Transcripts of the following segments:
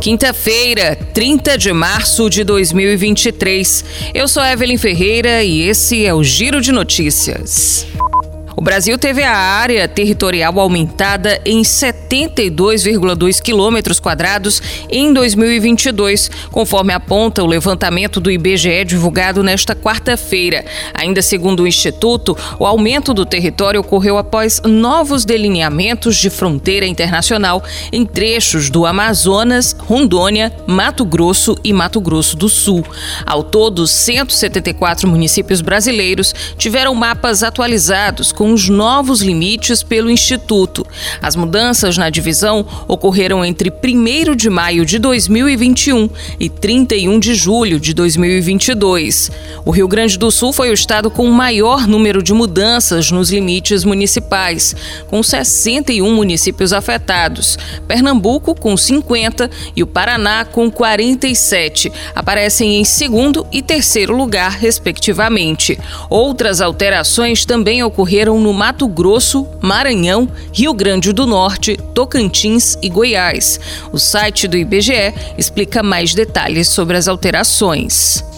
Quinta-feira, 30 de março de 2023. Eu sou Evelyn Ferreira e esse é o Giro de Notícias. O Brasil teve a área territorial aumentada em 72,2 quilômetros quadrados em 2022, conforme aponta o levantamento do IBGE divulgado nesta quarta-feira. Ainda segundo o Instituto, o aumento do território ocorreu após novos delineamentos de fronteira internacional em trechos do Amazonas, Rondônia, Mato Grosso e Mato Grosso do Sul. Ao todo, 174 municípios brasileiros tiveram mapas atualizados com os novos limites pelo Instituto. As mudanças na divisão ocorreram entre 1 de maio de 2021 e 31 de julho de 2022. O Rio Grande do Sul foi o estado com o maior número de mudanças nos limites municipais, com 61 municípios afetados. Pernambuco, com 50, e o Paraná, com 47, aparecem em segundo e terceiro lugar, respectivamente. Outras alterações também ocorreram no Mato Grosso, Maranhão, Rio Grande do Norte, Tocantins e Goiás. O site do IBGE explica mais detalhes sobre as alterações.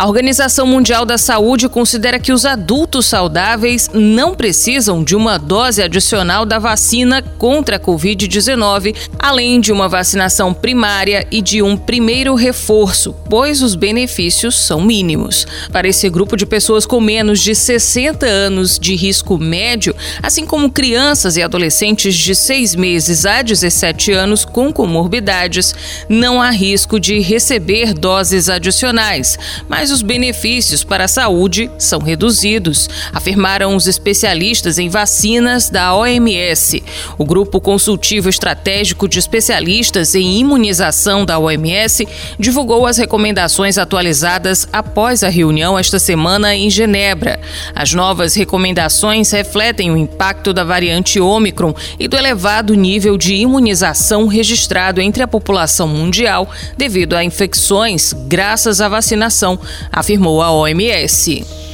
A Organização Mundial da Saúde considera que os adultos saudáveis não precisam de uma dose adicional da vacina contra a Covid-19, além de uma vacinação primária e de um primeiro reforço, pois os benefícios são mínimos. Para esse grupo de pessoas com menos de 60 anos de risco médio, assim como crianças e adolescentes de 6 meses a 17 anos com comorbidades, não há risco de receber doses adicionais, mas os benefícios para a saúde são reduzidos, afirmaram os especialistas em vacinas da OMS. O Grupo Consultivo Estratégico de Especialistas em Imunização da OMS divulgou as recomendações atualizadas após a reunião esta semana em Genebra. As novas recomendações refletem o impacto da variante Ômicron e do elevado nível de imunização registrado entre a população mundial devido a infecções graças à vacinação, afirmou a OMS.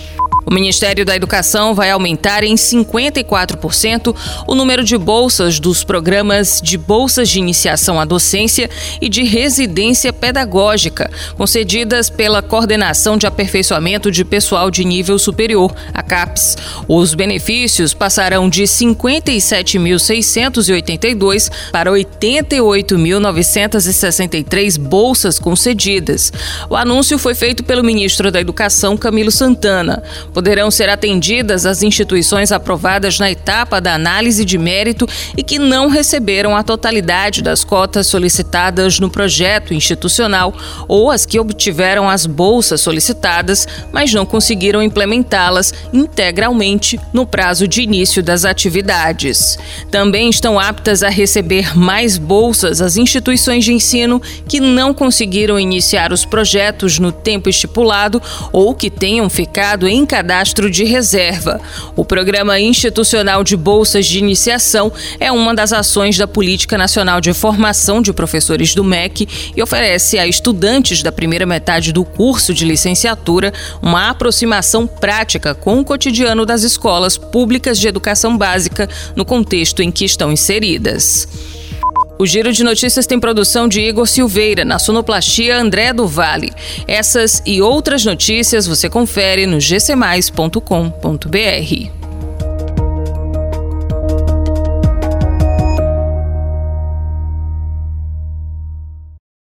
O Ministério da Educação vai aumentar em 54% o número de bolsas dos programas de bolsas de iniciação à docência e de residência pedagógica, concedidas pela Coordenação de Aperfeiçoamento de Pessoal de Nível Superior, a CAPES. Os benefícios passarão de 57.682 para 88.963 bolsas concedidas. O anúncio foi feito pelo ministro da Educação, Camilo Santana poderão ser atendidas as instituições aprovadas na etapa da análise de mérito e que não receberam a totalidade das cotas solicitadas no projeto institucional ou as que obtiveram as bolsas solicitadas, mas não conseguiram implementá-las integralmente no prazo de início das atividades. Também estão aptas a receber mais bolsas as instituições de ensino que não conseguiram iniciar os projetos no tempo estipulado ou que tenham ficado em cadastro de reserva. O Programa Institucional de Bolsas de Iniciação é uma das ações da Política Nacional de Formação de Professores do MEC e oferece a estudantes da primeira metade do curso de licenciatura uma aproximação prática com o cotidiano das escolas públicas de educação básica no contexto em que estão inseridas. O Giro de Notícias tem produção de Igor Silveira, na sonoplastia André do Vale. Essas e outras notícias você confere no gcmais.com.br.